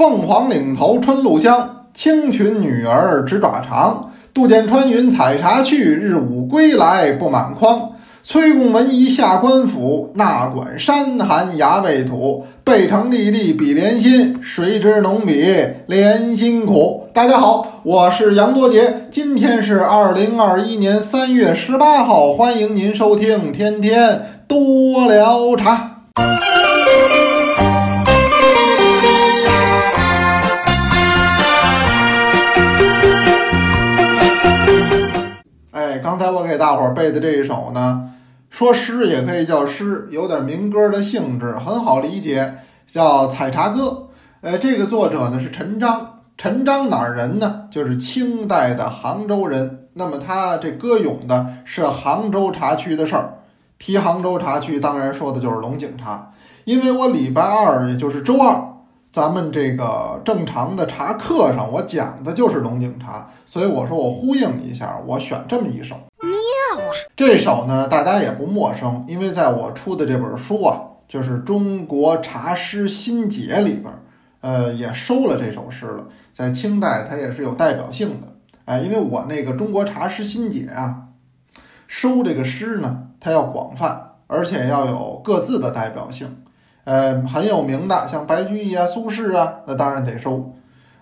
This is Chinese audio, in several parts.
凤凰岭头春露香，青裙女儿直爪长。杜剑穿云采茶去，日午归来不满筐。崔公文一下官府，那管山寒牙未土。背成粒粒比连心，谁知农比连心苦。大家好，我是杨多杰，今天是二零二一年三月十八号，欢迎您收听天天多聊茶。刚才我给大伙儿背的这一首呢，说诗也可以叫诗，有点民歌的性质，很好理解，叫《采茶歌》。呃，这个作者呢是陈章，陈章哪儿人呢？就是清代的杭州人。那么他这歌咏的是杭州茶区的事儿。提杭州茶区，当然说的就是龙井茶。因为我礼拜二，也就是周二，咱们这个正常的茶课上，我讲的就是龙井茶，所以我说我呼应一下，我选这么一首。妙啊！这首呢，大家也不陌生，因为在我出的这本书啊，就是《中国茶诗新解》里边，呃，也收了这首诗了。在清代，它也是有代表性的。哎，因为我那个《中国茶诗新解》啊，收这个诗呢，它要广泛，而且要有各自的代表性。呃，很有名的，像白居易啊、苏轼啊，那当然得收。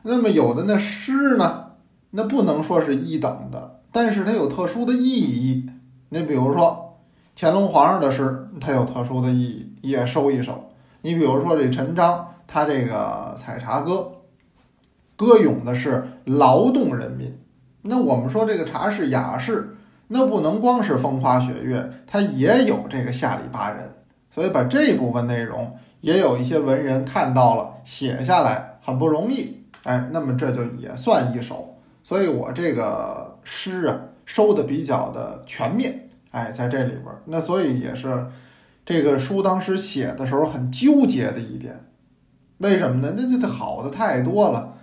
那么有的那诗呢，那不能说是一等的，但是它有特殊的意义。你比如说乾隆皇上的诗，它有特殊的意义，也收一首。你比如说这陈章，他这个《采茶歌》，歌咏的是劳动人民。那我们说这个茶是雅士，那不能光是风花雪月，它也有这个下里巴人。所以把这部分内容也有一些文人看到了，写下来很不容易，哎，那么这就也算一首。所以我这个诗啊收的比较的全面，哎，在这里边，那所以也是这个书当时写的时候很纠结的一点，为什么呢？那这得好的太多了，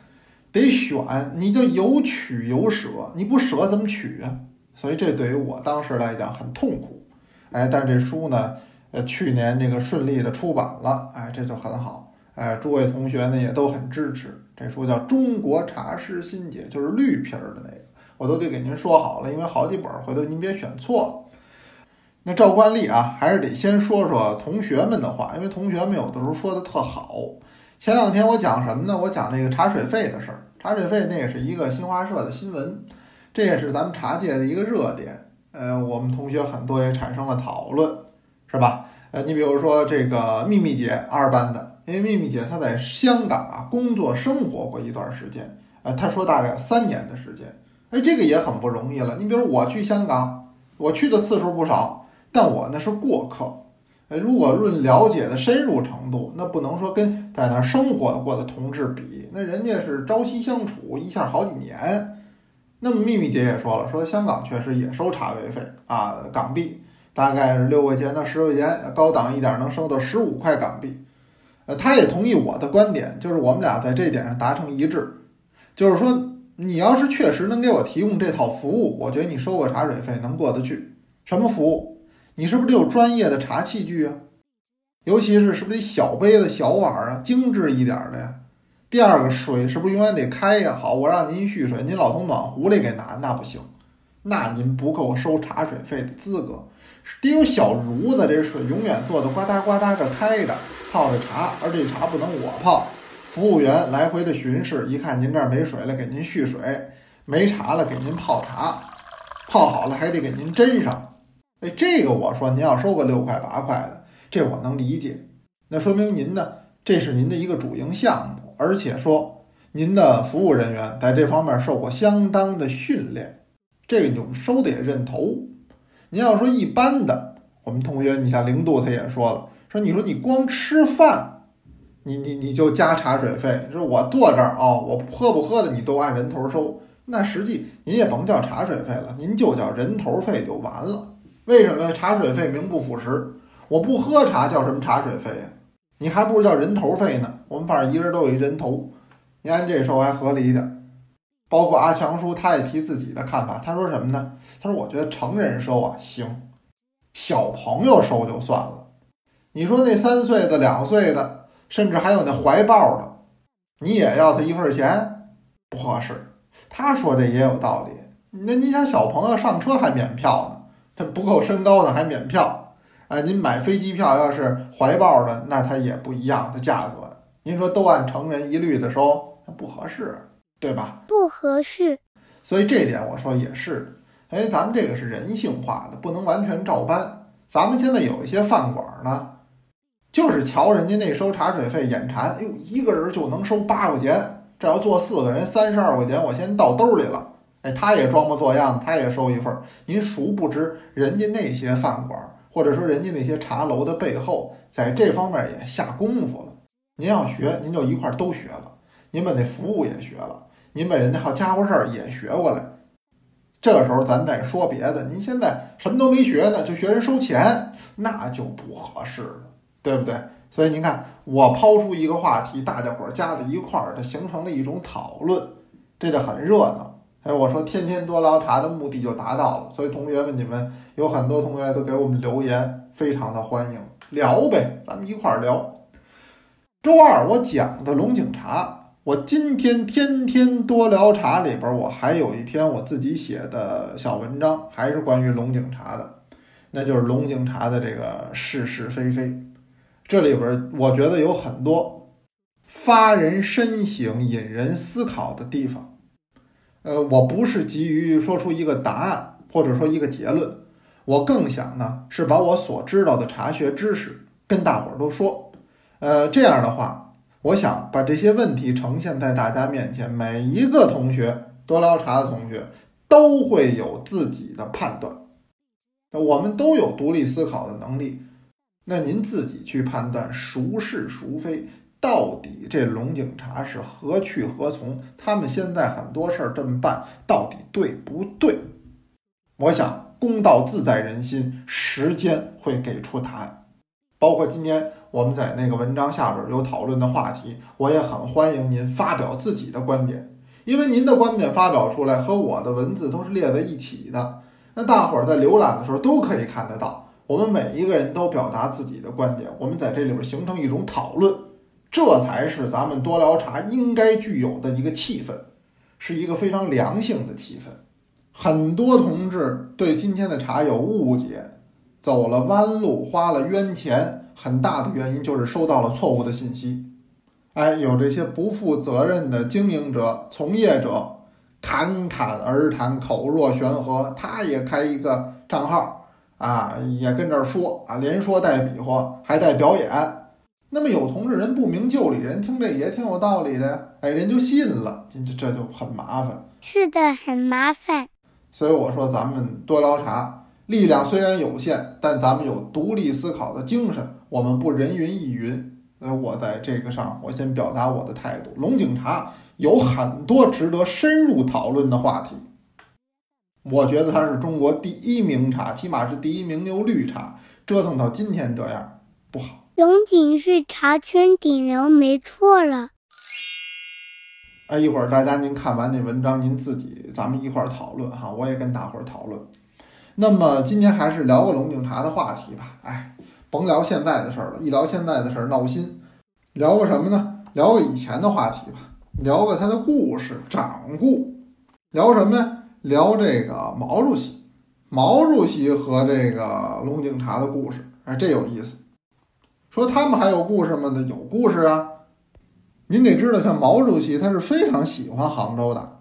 得选，你就有取有舍，你不舍怎么取啊？所以这对于我当时来讲很痛苦，哎，但这书呢。呃，去年这个顺利的出版了，哎，这就很好，哎，诸位同学呢也都很支持。这书叫《中国茶诗新解》，就是绿皮儿的那个，我都得给您说好了，因为好几本，回头您别选错。那照惯例啊，还是得先说说同学们的话，因为同学们有的时候说的特好。前两天我讲什么呢？我讲那个茶水费的事儿，茶水费那也是一个新华社的新闻，这也是咱们茶界的一个热点。呃，我们同学很多也产生了讨论。是吧？呃，你比如说这个秘密姐二班的，因为秘密姐她在香港啊工作生活过一段时间，呃，她说大概三年的时间，哎，这个也很不容易了。你比如我去香港，我去的次数不少，但我那是过客。哎，如果论了解的深入程度，那不能说跟在那儿生活过的同志比，那人家是朝夕相处，一下好几年。那么秘密姐也说了，说香港确实也收茶位费啊，港币。大概是六块钱到十块钱，高档一点能收到十五块港币。呃，他也同意我的观点，就是我们俩在这点上达成一致，就是说你要是确实能给我提供这套服务，我觉得你收个茶水费能过得去。什么服务？你是不是得有专业的茶器具啊？尤其是是不是得小杯子、小碗啊，精致一点的呀？第二个，水是不是永远得开呀？好，我让您蓄水，您老从暖壶里给拿，那不行，那您不够收茶水费的资格。得有小炉子，这水永远做的呱嗒呱嗒着开着，泡着茶，而这茶不能我泡，服务员来回的巡视，一看您这儿没水了，给您蓄水；没茶了，给您泡茶，泡好了还得给您斟上。哎，这个我说您要收个六块八块的，这我能理解。那说明您呢，这是您的一个主营项目，而且说您的服务人员在这方面受过相当的训练，这个你们收的也认头。您要说一般的，我们同学，你像零度他也说了，说你说你光吃饭，你你你就加茶水费，说我坐这儿啊，我喝不喝的你都按人头收，那实际您也甭叫茶水费了，您就叫人头费就完了。为什么茶水费名不副实？我不喝茶叫什么茶水费呀？你还不如叫人头费呢。我们反正一人都有一人头，你按这收还合理一点。包括阿强叔，他也提自己的看法。他说什么呢？他说：“我觉得成人收啊行，小朋友收就算了。你说那三岁的、两岁的，甚至还有那怀抱的，你也要他一份钱，不合适。他说这也有道理。那你想，小朋友上车还免票呢，他不够身高的还免票。哎，您买飞机票要是怀抱的，那它也不一样的价格。您说都按成人一律的收，那不合适，对吧？不合适。所以这点我说也是。哎，咱们这个是人性化的，不能完全照搬。咱们现在有一些饭馆呢，就是瞧人家那收茶水费眼馋，哎呦，一个人就能收八块钱，这要坐四个人三十二块钱，我先倒兜里了。哎，他也装模作样，他也收一份。您殊不知，人家那些饭馆，或者说人家那些茶楼的背后，在这方面也下功夫了。您要学，您就一块都学了。您把那服务也学了，您把人家好家伙事儿也学过来。这时候咱再说别的，您现在什么都没学呢，就学人收钱，那就不合适了，对不对？所以您看，我抛出一个话题，大家伙儿加在一块儿，它形成了一种讨论，这就很热闹。哎，我说天天多聊茶的目的就达到了。所以同学们，你们有很多同学都给我们留言，非常的欢迎，聊呗，咱们一块儿聊。周二我讲的龙井茶。我今天天天多聊茶里边，我还有一篇我自己写的小文章，还是关于龙井茶的，那就是龙井茶的这个是是非非。这里边我觉得有很多发人深省、引人思考的地方。呃，我不是急于说出一个答案或者说一个结论，我更想呢是把我所知道的茶学知识跟大伙儿都说。呃，这样的话。我想把这些问题呈现在大家面前，每一个同学多聊茶的同学都会有自己的判断，那我们都有独立思考的能力。那您自己去判断孰是孰非，到底这龙井茶是何去何从？他们现在很多事儿这么办，到底对不对？我想公道自在人心，时间会给出答案。包括今天我们在那个文章下边有讨论的话题，我也很欢迎您发表自己的观点，因为您的观点发表出来和我的文字都是列在一起的，那大伙儿在浏览的时候都可以看得到。我们每一个人都表达自己的观点，我们在这里边形成一种讨论，这才是咱们多聊茶应该具有的一个气氛，是一个非常良性的气氛。很多同志对今天的茶有误解。走了弯路，花了冤钱，很大的原因就是收到了错误的信息。哎，有这些不负责任的经营者、从业者，侃侃而谈，口若悬河。他也开一个账号啊，也跟这儿说啊，连说带比划，还带表演。那么有同志人不明就里，人听这也挺有道理的呀，哎，人就信了，这这就很麻烦。是的，很麻烦。所以我说，咱们多聊茶。力量虽然有限，但咱们有独立思考的精神，我们不人云亦云。呃，我在这个上，我先表达我的态度。龙井茶有很多值得深入讨论的话题。我觉得它是中国第一名茶，起码是第一名牛绿茶。折腾到今天这样不好。龙井是茶圈顶流，没错了。哎，一会儿大家您看完那文章，您自己咱们一块儿讨论哈，我也跟大伙儿讨论。那么今天还是聊个龙井茶的话题吧。哎，甭聊现在的事儿了，一聊现在的事儿闹心。聊个什么呢？聊个以前的话题吧，聊个他的故事掌故。聊什么呀？聊这个毛主席，毛主席和这个龙井茶的故事。哎，这有意思。说他们还有故事吗？那有故事啊。您得知道，像毛主席他是非常喜欢杭州的。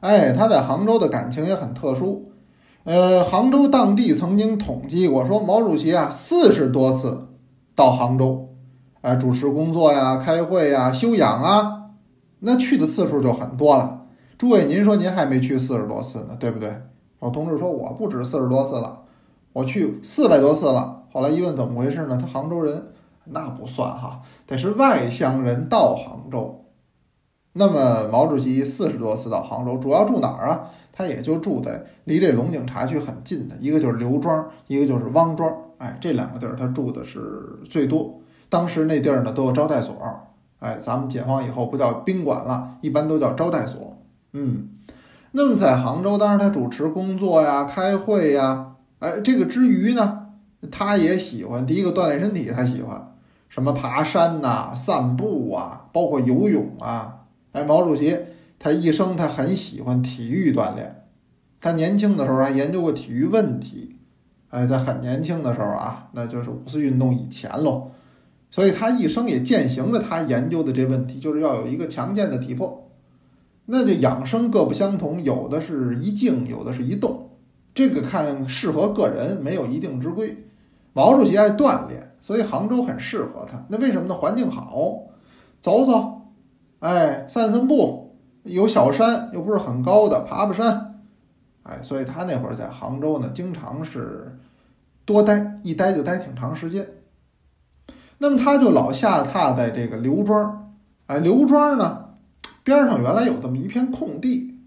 哎，他在杭州的感情也很特殊。呃，杭州当地曾经统计过，说毛主席啊四十多次到杭州，哎，主持工作呀、开会呀、休养啊，那去的次数就很多了。诸位，您说您还没去四十多次呢，对不对？我同志说我不止四十多次了，我去四百多次了。后来一问怎么回事呢？他杭州人，那不算哈，得是外乡人到杭州。那么毛主席四十多次到杭州，主要住哪儿啊？他也就住在离这龙井茶区很近的一个就是刘庄，一个就是汪庄，哎，这两个地儿他住的是最多。当时那地儿呢都有招待所，哎，咱们解放以后不叫宾馆了，一般都叫招待所。嗯，那么在杭州，当时他主持工作呀、开会呀，哎，这个之余呢，他也喜欢第一个锻炼身体，他喜欢什么爬山呐、散步啊，包括游泳啊。哎，毛主席他一生他很喜欢体育锻炼，他年轻的时候还研究过体育问题。哎，在很年轻的时候啊，那就是五四运动以前喽，所以他一生也践行了他研究的这问题，就是要有一个强健的体魄。那就养生各不相同，有的是一静，有的是一动，这个看适合个人，没有一定之规。毛主席爱锻炼，所以杭州很适合他。那为什么呢？环境好，走走，哎，散散步，有小山，又不是很高的，爬爬山，哎，所以他那会儿在杭州呢，经常是多待，一待就待挺长时间。那么他就老下榻在这个刘庄，哎，刘庄呢？边上原来有这么一片空地，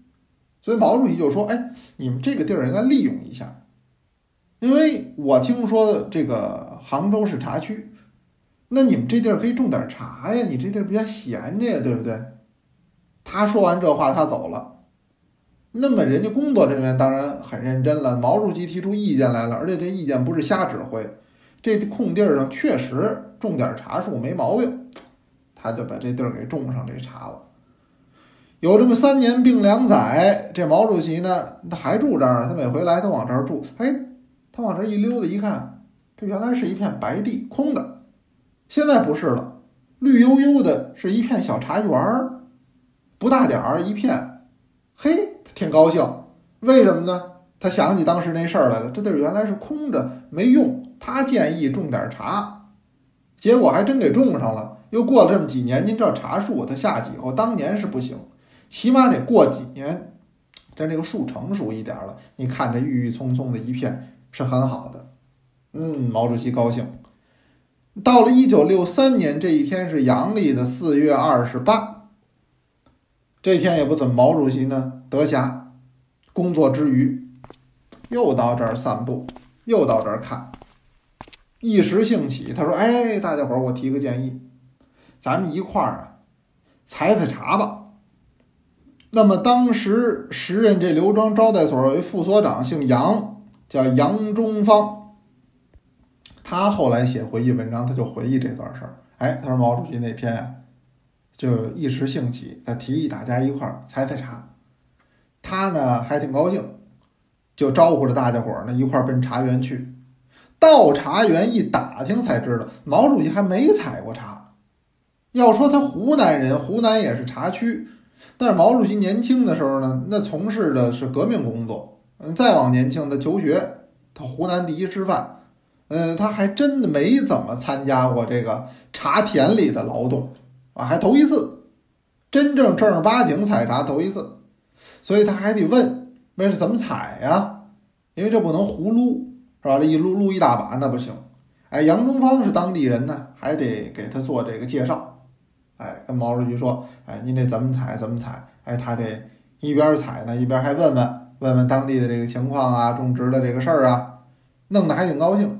所以毛主席就说：“哎，你们这个地儿应该利用一下，因为我听说这个杭州是茶区，那你们这地儿可以种点茶呀，你这地儿比较闲着呀，对不对？”他说完这话，他走了。那么人家工作人员当然很认真了，毛主席提出意见来了，而且这意见不是瞎指挥，这空地儿上确实种点茶树没毛病，他就把这地儿给种上这茶了。有这么三年并两载，这毛主席呢，他还住这儿。他每回来，他往这儿住。哎，他往这儿一溜达，一看，这原来是一片白地，空的。现在不是了，绿油油的，是一片小茶园儿，不大点儿一片。嘿，挺高兴。为什么呢？他想起当时那事儿来了。这地儿原来是空着，没用。他建议种点茶，结果还真给种上了。又过了这么几年，您知道茶树它下去以后，当年是不行。起码得过几年，咱这个树成熟一点了，你看着郁郁葱葱的一片是很好的。嗯，毛主席高兴。到了一九六三年这一天是阳历的四月二十八，这天也不怎么，毛主席呢得暇，工作之余又到这儿散步，又到这儿看，一时兴起，他说：“哎，大家伙儿，我提个建议，咱们一块儿啊采采茶吧。”那么当时时任这刘庄招待所有一副所长，姓杨，叫杨中方。他后来写回忆文章，他就回忆这段事儿。哎，他说毛主席那天呀，就一时兴起，他提议大家一块儿采采茶。他呢还挺高兴，就招呼着大家伙儿呢一块儿奔茶园去。到茶园一打听才知道，毛主席还没采过茶。要说他湖南人，湖南也是茶区。但是毛主席年轻的时候呢，那从事的是革命工作。嗯，再往年轻，他求学，他湖南第一师范。嗯，他还真的没怎么参加过这个茶田里的劳动啊，还头一次，真正正儿八经采茶头一次。所以他还得问，问是怎么采呀？因为这不能胡撸，是吧？这一撸撸一大把那不行。哎，杨中方是当地人呢，还得给他做这个介绍。哎，跟毛主席说，哎，您这怎么采？怎么采？哎，他这一边采呢，一边还问问问问当地的这个情况啊，种植的这个事儿啊，弄得还挺高兴。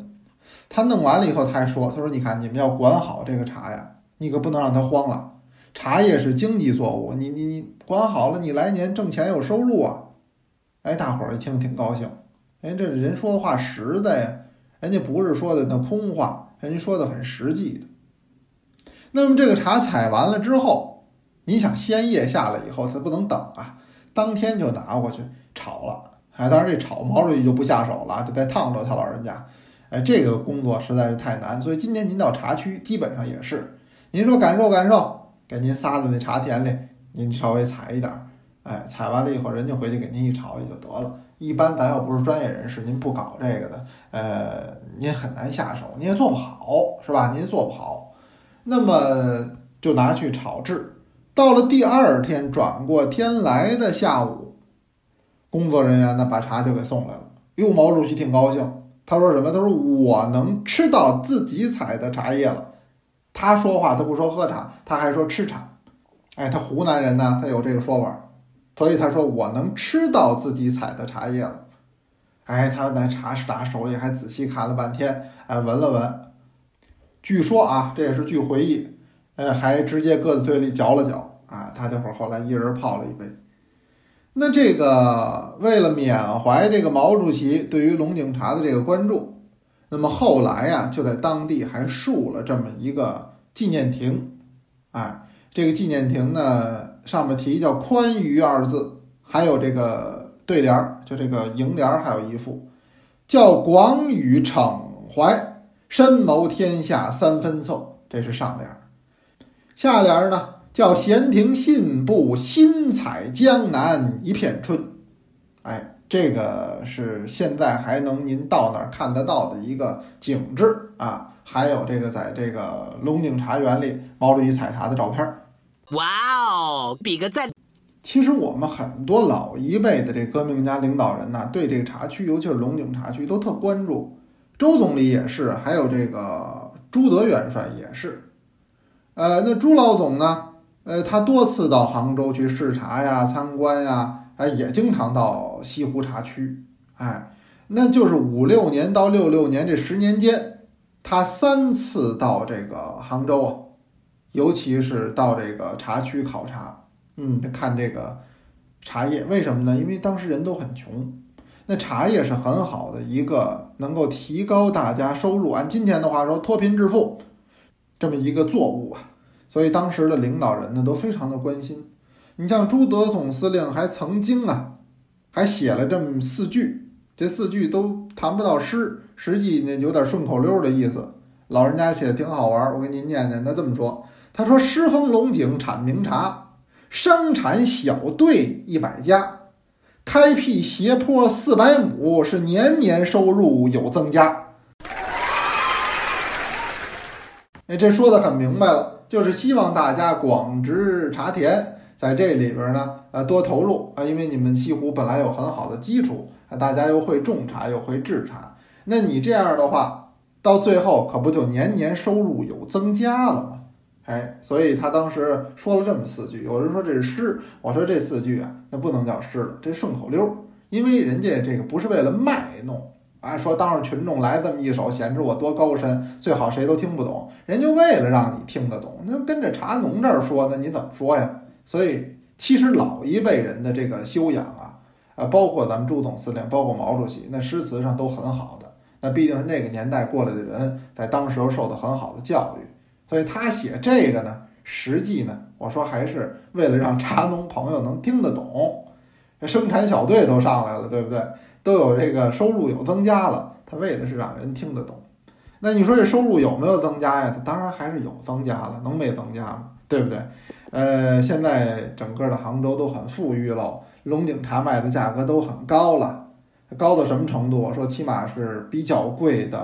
他弄完了以后，他还说，他说，你看，你们要管好这个茶呀，你可不能让它荒了。茶叶是经济作物，你你你管好了，你来年挣钱有收入啊。哎，大伙儿一听挺高兴。哎，这人说的话实在呀，人家不是说的那空话，人家说的很实际的。那么这个茶采完了之后，你想鲜叶下来以后，它不能等啊，当天就拿过去炒了。哎，当然这炒毛主席就不下手了，这再烫着他老人家。哎，这个工作实在是太难，所以今天您到茶区基本上也是，您说感受感受，给您撒在那茶田里，您稍微采一点儿，哎，采完了以后，人家回去给您一炒也就得了。一般咱要不是专业人士，您不搞这个的，呃，您很难下手，您也做不好，是吧？您做不好。那么就拿去炒制，到了第二天转过天来的下午，工作人员呢把茶就给送来了。哟，毛主席挺高兴，他说什么？他说我能吃到自己采的茶叶了。他说话他不说喝茶，他还说吃茶。哎，他湖南人呢，他有这个说法，所以他说我能吃到自己采的茶叶了。哎，他那茶是打手里还仔细看了半天，哎，闻了闻。据说啊，这也是据回忆，呃，还直接搁在嘴里嚼了嚼啊。大家伙后来一人泡了一杯。那这个为了缅怀这个毛主席对于龙井茶的这个关注，那么后来呀，就在当地还竖了这么一个纪念亭，哎，这个纪念亭呢，上面题叫“宽裕”二字，还有这个对联儿，就这个楹联儿，还有一副叫“广宇骋怀，深谋天下三分凑”，这是上联儿。下联儿呢叫“闲庭信步，新采江南一片春”，哎。这个是现在还能您到那儿看得到的一个景致啊，还有这个在这个龙井茶园里毛主席采茶的照片。哇哦，比个赞！其实我们很多老一辈的这革命家领导人呢，对这个茶区，尤其是龙井茶区都特关注。周总理也是，还有这个朱德元帅也是。呃，那朱老总呢？呃，他多次到杭州去视察呀、参观呀。哎，也经常到西湖茶区，哎，那就是五六年到六六年这十年间，他三次到这个杭州啊，尤其是到这个茶区考察，嗯，看这个茶叶，为什么呢？因为当时人都很穷，那茶叶是很好的一个能够提高大家收入，按今天的话说脱贫致富这么一个作物啊，所以当时的领导人呢都非常的关心。你像朱德总司令还曾经啊，还写了这么四句，这四句都谈不到诗，实际呢有点顺口溜的意思。老人家写的挺好玩，我给您念念。他这么说：“他说狮峰龙井产名茶，生产小队一百家，开辟斜坡四百亩，是年年收入有增加。”哎，这说的很明白了，就是希望大家广植茶田。在这里边呢，呃，多投入啊，因为你们西湖本来有很好的基础啊，大家又会种茶又会制茶，那你这样的话，到最后可不就年年收入有增加了吗？哎，所以他当时说了这么四句，有人说这是诗，我说这四句啊，那不能叫诗了，这顺口溜，因为人家这个不是为了卖弄啊，说当着群众来这么一首，显示我多高深，最好谁都听不懂，人家为了让你听得懂，那跟着茶农这儿说，那你怎么说呀？所以，其实老一辈人的这个修养啊，啊，包括咱们朱总司令，包括毛主席，那诗词上都很好的。那毕竟是那个年代过来的人，在当时候受的很好的教育，所以他写这个呢，实际呢，我说还是为了让茶农朋友能听得懂，生产小队都上来了，对不对？都有这个收入有增加了，他为的是让人听得懂。那你说这收入有没有增加呀？他当然还是有增加了，能没增加吗？对不对？呃，现在整个的杭州都很富裕喽，龙井茶卖的价格都很高了，高到什么程度？说起码是比较贵的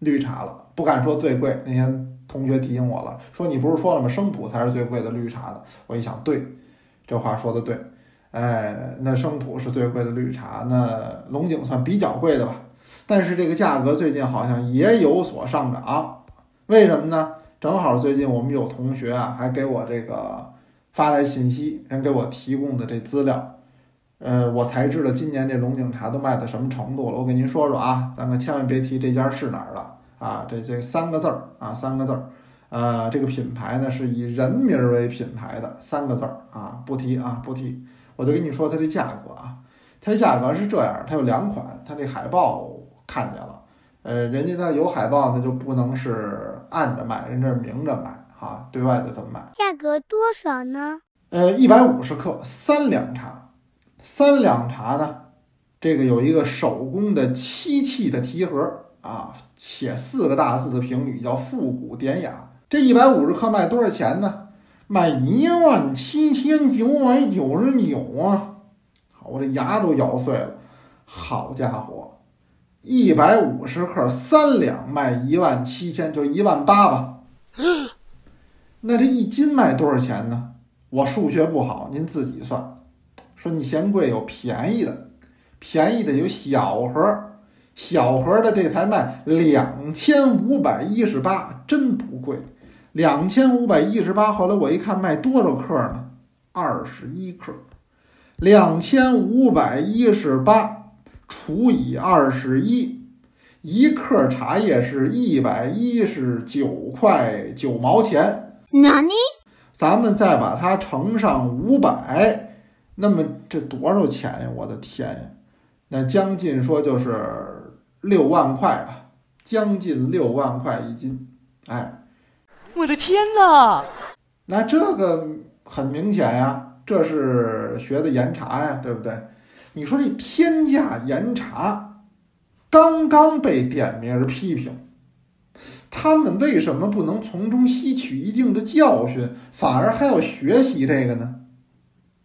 绿茶了，不敢说最贵。那天同学提醒我了，说你不是说了吗？生普才是最贵的绿茶的。我一想，对，这话说的对。哎，那生普是最贵的绿茶，那龙井算比较贵的吧？但是这个价格最近好像也有所上涨，为什么呢？正好最近我们有同学啊，还给我这个发来信息，人给我提供的这资料，呃，我才知道今年这龙井茶都卖到什么程度了。我给您说说啊，咱可千万别提这家是哪儿了啊，这这三个字儿啊，三个字儿，呃，这个品牌呢是以人名为品牌的，三个字儿啊，不提啊，不提。我就跟你说它这价格啊，它这价格是这样，它有两款，它这海报看见了。呃，人家那有海报，那就不能是暗着卖，人这是明着卖哈，对外的这么卖。价格多少呢？呃，一百五十克，三两茶。三两茶呢，这个有一个手工的漆器的提盒啊，写四个大字的评语叫复古典雅。这一百五十克卖多少钱呢？卖一万七千九百九十九啊！我这牙都咬碎了，好家伙！一百五十克三两卖一万七千，就是一万八吧。那这一斤卖多少钱呢？我数学不好，您自己算。说你嫌贵有便宜的，便宜的有小盒，小盒的这才卖两千五百一十八，真不贵。两千五百一十八，后来我一看卖多少克呢？二十一克，两千五百一十八。除以二十一，一克茶叶是一百一十九块九毛钱。哪里？咱们再把它乘上五百，那么这多少钱呀？我的天呀！那将近说就是六万块吧，将近六万块一斤。哎，我的天哪！那这个很明显呀，这是学的岩茶呀，对不对？你说这天价岩茶，刚刚被点名批评，他们为什么不能从中吸取一定的教训，反而还要学习这个呢？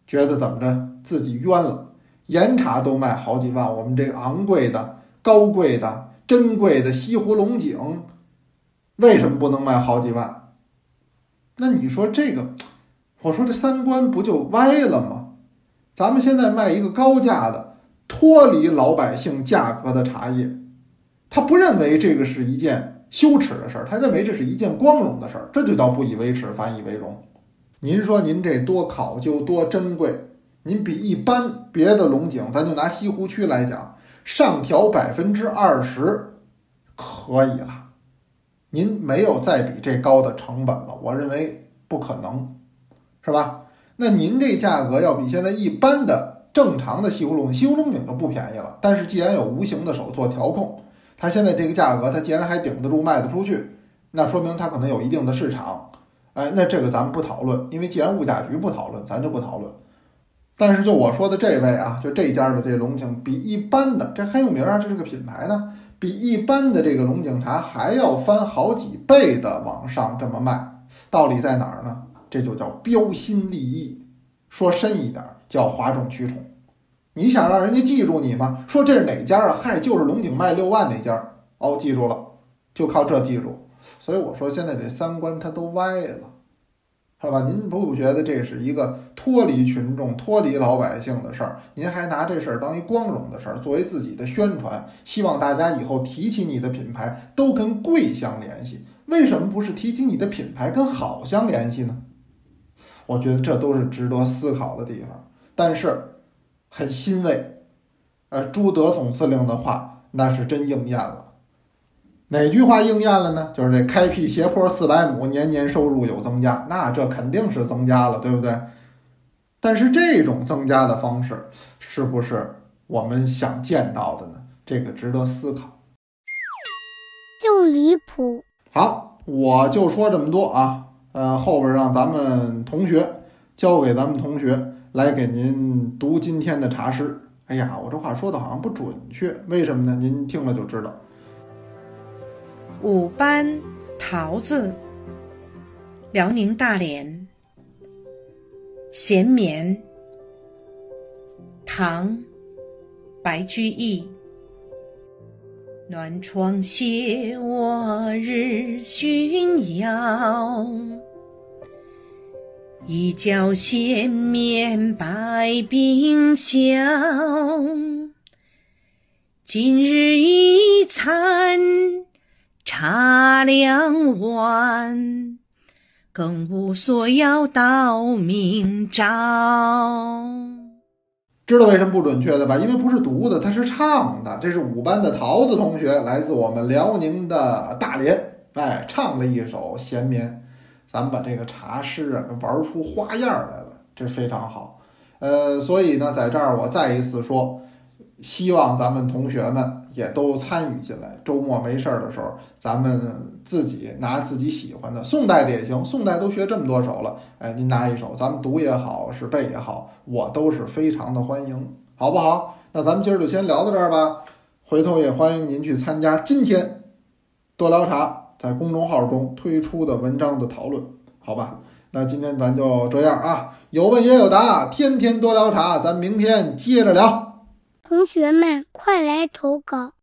觉得怎么着自己冤了？岩茶都卖好几万，我们这昂贵的、高贵的、珍贵的西湖龙井，为什么不能卖好几万？那你说这个，我说这三观不就歪了吗？咱们现在卖一个高价的、脱离老百姓价格的茶叶，他不认为这个是一件羞耻的事儿，他认为这是一件光荣的事儿，这就叫不以为耻，反以为荣。您说您这多考究、多珍贵，您比一般别的龙井，咱就拿西湖区来讲，上调百分之二十，可以了。您没有再比这高的成本了，我认为不可能，是吧？那您这价格要比现在一般的正常的西湖龙西湖龙井都不便宜了。但是既然有无形的手做调控，它现在这个价格，它既然还顶得住、卖得出去，那说明它可能有一定的市场。哎，那这个咱们不讨论，因为既然物价局不讨论，咱就不讨论。但是就我说的这位啊，就这家的这龙井比一般的这很有名啊，这是个品牌呢，比一般的这个龙井茶还要翻好几倍的往上这么卖，道理在哪儿呢？这就叫标新立异，说深一点叫哗众取宠。你想让人家记住你吗？说这是哪家啊？嗨，就是龙井卖六万那家。哦，记住了，就靠这记住。所以我说，现在这三观它都歪了，是吧？您不觉得这是一个脱离群众、脱离老百姓的事儿？您还拿这事儿当一光荣的事儿，作为自己的宣传，希望大家以后提起你的品牌都跟贵相联系。为什么不是提起你的品牌跟好相联系呢？我觉得这都是值得思考的地方。但是很欣慰，呃，朱德总司令的话那是真应验了。哪句话应验了呢？就是这开辟斜坡四百亩，年年收入有增加，那这肯定是增加了，对不对？但是这种增加的方式是不是我们想见到的呢？这个值得思考。就离谱。好，我就说这么多啊。呃，后边让咱们同学交给咱们同学来给您读今天的茶诗。哎呀，我这话说的好像不准确，为什么呢？您听了就知道。五班桃子，辽宁大连。闲眠，唐，白居易。暖窗歇卧日熏腰，一觉闲眠百病消。今日一餐。茶两碗，更无所要到明朝。知道为什么不准确的吧？因为不是读的，它是唱的。这是五班的桃子同学，来自我们辽宁的大连，哎，唱了一首《闲眠》。咱们把这个茶诗啊玩出花样来了，这非常好。呃，所以呢，在这儿我再一次说。希望咱们同学们也都参与进来。周末没事儿的时候，咱们自己拿自己喜欢的宋代的也行，宋代都学这么多首了。哎，您拿一首，咱们读也好，是背也好，我都是非常的欢迎，好不好？那咱们今儿就先聊到这儿吧。回头也欢迎您去参加今天多聊茶在公众号中推出的文章的讨论，好吧？那今天咱就这样啊，有问也有答，天天多聊茶，咱明天接着聊。同学们，快来投稿！